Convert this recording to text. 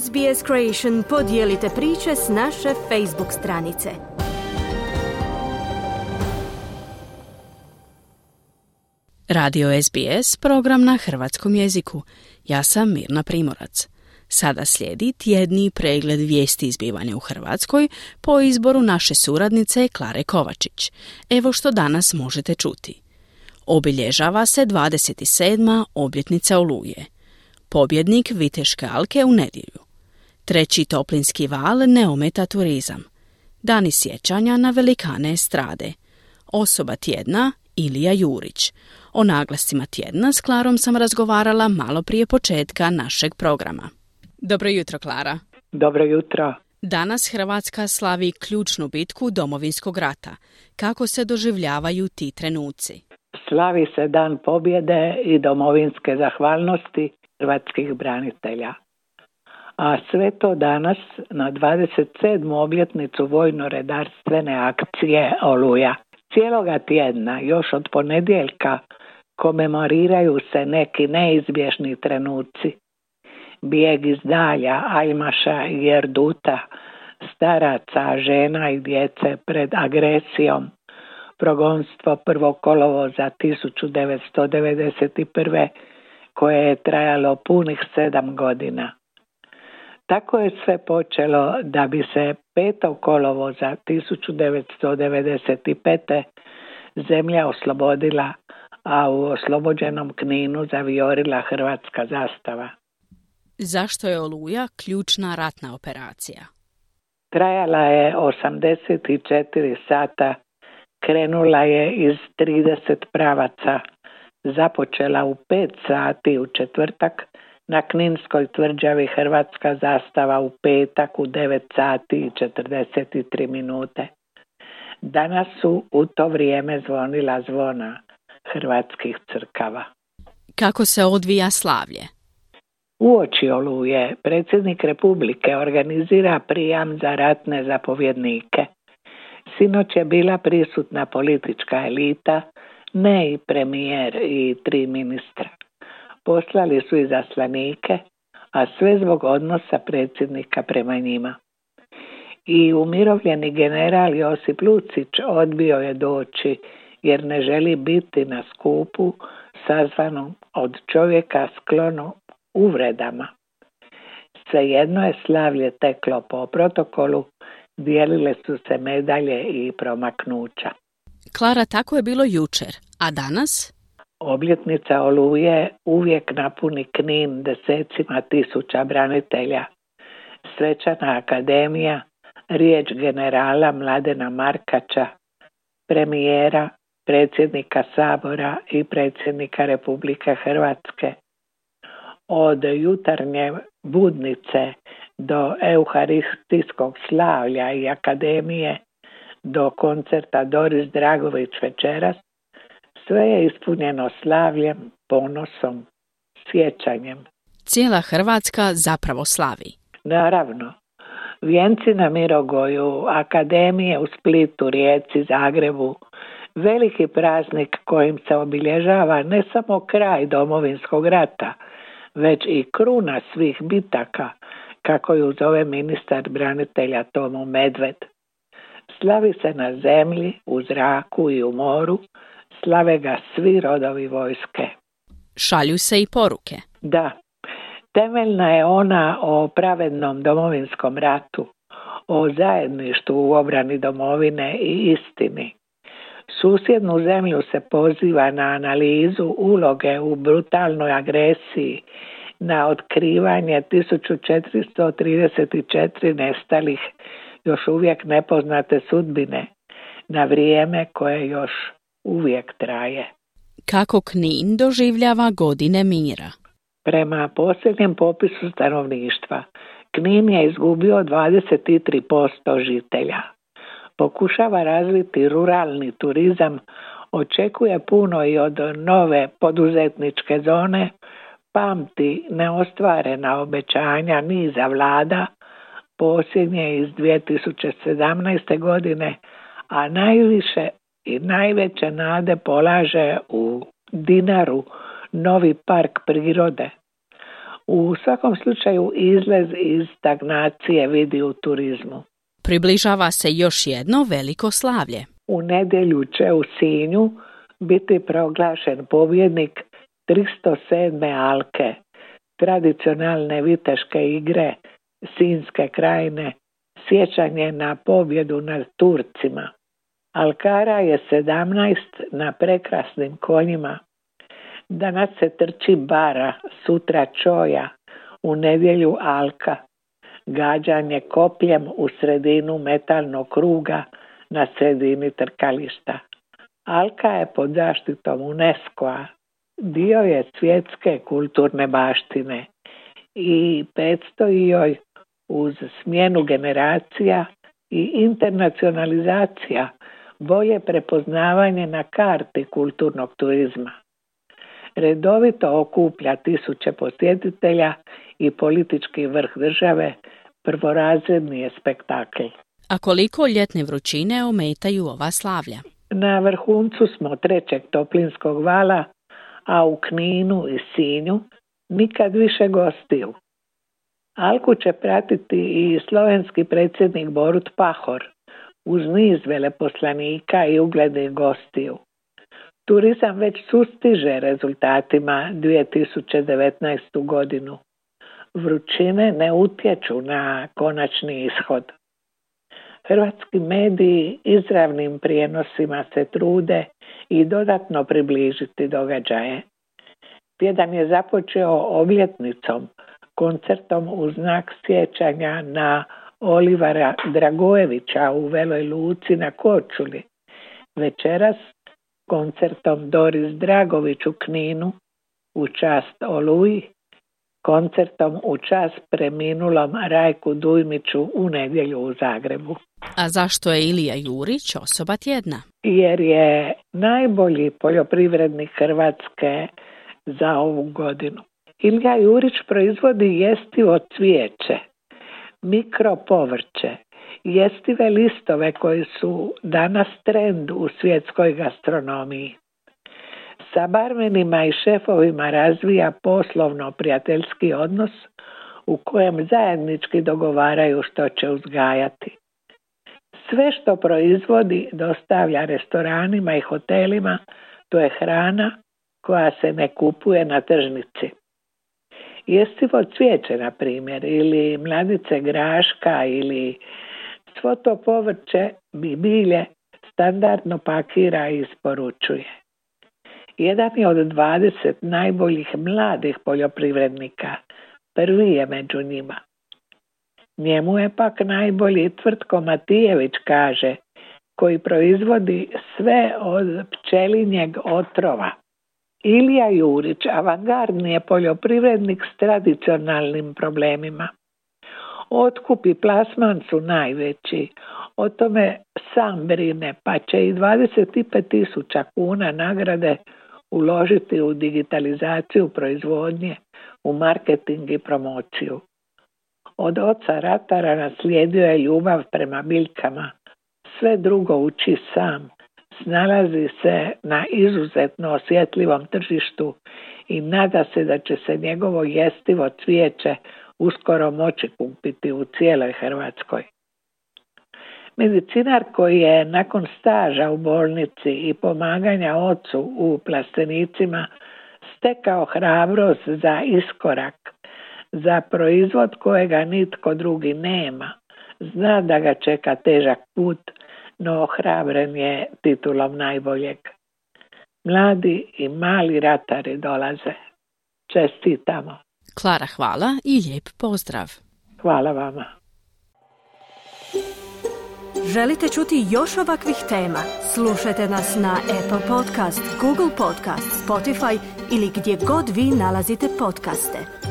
SBS Creation podijelite priče s naše Facebook stranice. Radio SBS, program na hrvatskom jeziku. Ja sam Mirna Primorac. Sada slijedi tjedni pregled vijesti izbivanja u Hrvatskoj po izboru naše suradnice Klare Kovačić. Evo što danas možete čuti. Obilježava se 27. obljetnica Oluje. Pobjednik Viteške alke u nedjelju. Treći toplinski val ne ometa turizam. Dani sjećanja na velikane estrade. Osoba tjedna Ilija Jurić. O naglascima tjedna s Klarom sam razgovarala malo prije početka našeg programa. Dobro jutro, Klara. Dobro jutro. Danas Hrvatska slavi ključnu bitku Domovinskog rata. Kako se doživljavaju ti trenuci? Slavi se dan pobjede i domovinske zahvalnosti hrvatskih branitelja. A sve to danas na 27. obljetnicu vojno-redarstvene akcije Oluja. Cijeloga tjedna, još od ponedjeljka, komemoriraju se neki neizbježni trenuci. Bijeg iz dalja, ajmaša i jerduta, staraca, žena i djece pred agresijom, progonstvo prvog kolovoza 1991 koje je trajalo punih sedam godina. Tako je sve počelo da bi se 5. kolovoza 1995. zemlja oslobodila, a u oslobođenom kninu zaviorila hrvatska zastava. Zašto je Oluja ključna ratna operacija? Trajala je 84 sata, krenula je iz 30 pravaca, započela u pet sati u četvrtak, na Kninskoj tvrđavi Hrvatska zastava u petak u 9 sati i 43 minute. Danas su u to vrijeme zvonila zvona hrvatskih crkava. Kako se odvija slavlje? Uoči oluje predsjednik Republike organizira prijam za ratne zapovjednike. Sinoć je bila prisutna politička elita, ne i premijer i tri ministra. Poslali su i zaslanike, a sve zbog odnosa predsjednika prema njima. I umirovljeni general Josip Lucić odbio je doći jer ne želi biti na skupu sazvanom od čovjeka sklono uvredama. Svejedno je slavlje teklo po protokolu, dijelile su se medalje i promaknuća. Klara, tako je bilo jučer, a danas? Obljetnica Oluje uvijek napuni knin desecima tisuća branitelja. Svečana akademija, riječ generala Mladena Markača, premijera, predsjednika Sabora i predsjednika Republike Hrvatske. Od jutarnje budnice do euharistijskog slavlja i akademije do koncerta Doris Dragović večeras, sve je ispunjeno slavljem, ponosom, sjećanjem. Cijela Hrvatska zapravo slavi. Naravno, vijenci na Mirogoju, akademije u Splitu, Rijeci, Zagrebu, veliki praznik kojim se obilježava ne samo kraj domovinskog rata, već i kruna svih bitaka, kako ju zove ministar branitelja Tomo Medved. Slavi se na zemlji, u zraku i u moru, slave ga svi rodovi vojske. Šalju se i poruke. Da, temeljna je ona o pravednom domovinskom ratu, o zajedništvu u obrani domovine i istini. Susjednu zemlju se poziva na analizu uloge u brutalnoj agresiji, na otkrivanje 1434 nestalih još uvijek nepoznate sudbine, na vrijeme koje još uvijek traje. Kako Knin doživljava godine mira? Prema posljednjem popisu stanovništva, Knin je izgubio 23% žitelja. Pokušava razviti ruralni turizam, očekuje puno i od nove poduzetničke zone, pamti neostvarena obećanja niza vlada, posljednje iz 2017. godine, a najviše i najveće nade polaže u Dinaru novi park prirode. U svakom slučaju izlez iz stagnacije vidi u turizmu. Približava se još jedno veliko slavlje. U nedjelju će u Sinju biti proglašen pobjednik 307. alke, tradicionalne viteške igre Sinske krajine, sjećanje na pobjedu nad Turcima. Alkara je 17 na prekrasnim konjima. Danas se trči bara, sutra čoja, u nedjelju alka. Gađanje kopljem u sredinu metalnog kruga na sredini trkališta. Alka je pod zaštitom UNESCO-a. Dio je svjetske kulturne baštine i predstoji joj uz smjenu generacija i internacionalizacija bolje prepoznavanje na karti kulturnog turizma. Redovito okuplja tisuće posjetitelja i politički vrh države prvorazredni je spektakl. A koliko ljetne vrućine ometaju ova slavlja? Na vrhuncu smo trećeg toplinskog vala, a u Kninu i Sinju nikad više gostiju. Alku će pratiti i slovenski predsjednik Borut Pahor uz niz veleposlanika i uglednih gostiju. Turizam već sustiže rezultatima 2019. godinu. Vrućine ne utječu na konačni ishod. Hrvatski mediji izravnim prijenosima se trude i dodatno približiti događaje. Tjedan je započeo obljetnicom, koncertom u znak sjećanja na Olivara Dragojevića u Veloj Luci na Kočuli. Večeras koncertom Doris Dragović u Kninu u čast Oluji, koncertom u čast preminulom Rajku Dujmiću u nedjelju u Zagrebu. A zašto je Ilija Jurić osoba tjedna? Jer je najbolji poljoprivrednik Hrvatske za ovu godinu. Ilija Jurić proizvodi jestivo cvijeće, mikropovrće, jestive listove koji su danas trend u svjetskoj gastronomiji. Sa barmenima i šefovima razvija poslovno prijateljski odnos u kojem zajednički dogovaraju što će uzgajati. Sve što proizvodi dostavlja restoranima i hotelima, to je hrana koja se ne kupuje na tržnici. Jestivo cvijeće, na primjer, ili mladice graška ili svo to povrće bi bilje standardno pakira i isporučuje. Jedan je od 20 najboljih mladih poljoprivrednika. Prvi je među njima. Njemu je pak najbolji tvrtko Matijević, kaže, koji proizvodi sve od pčelinjeg otrova. Ilija Jurić, avangardni je poljoprivrednik s tradicionalnim problemima. Otkup i plasman su najveći. O tome sam brine, pa će i 25 tisuća kuna nagrade uložiti u digitalizaciju proizvodnje, u marketing i promociju. Od oca ratara naslijedio je ljubav prema biljkama. Sve drugo uči sam. Snalazi se na izuzetno osjetljivom tržištu i nada se da će se njegovo jestivo cvijeće uskoro moći kupiti u cijeloj Hrvatskoj. Medicinar koji je nakon staža u bolnici i pomaganja ocu u plastenicima stekao hrabrost za iskorak, za proizvod kojega nitko drugi nema. Zna da ga čeka težak put, no ohrabren je titulom najboljeg. Mladi i mali ratari dolaze. Čestitamo. Klara, hvala i lijep pozdrav. Hvala vama. Želite čuti još ovakvih tema? Slušajte nas na Apple Podcast, Google Podcast, Spotify ili gdje god vi nalazite podcaste.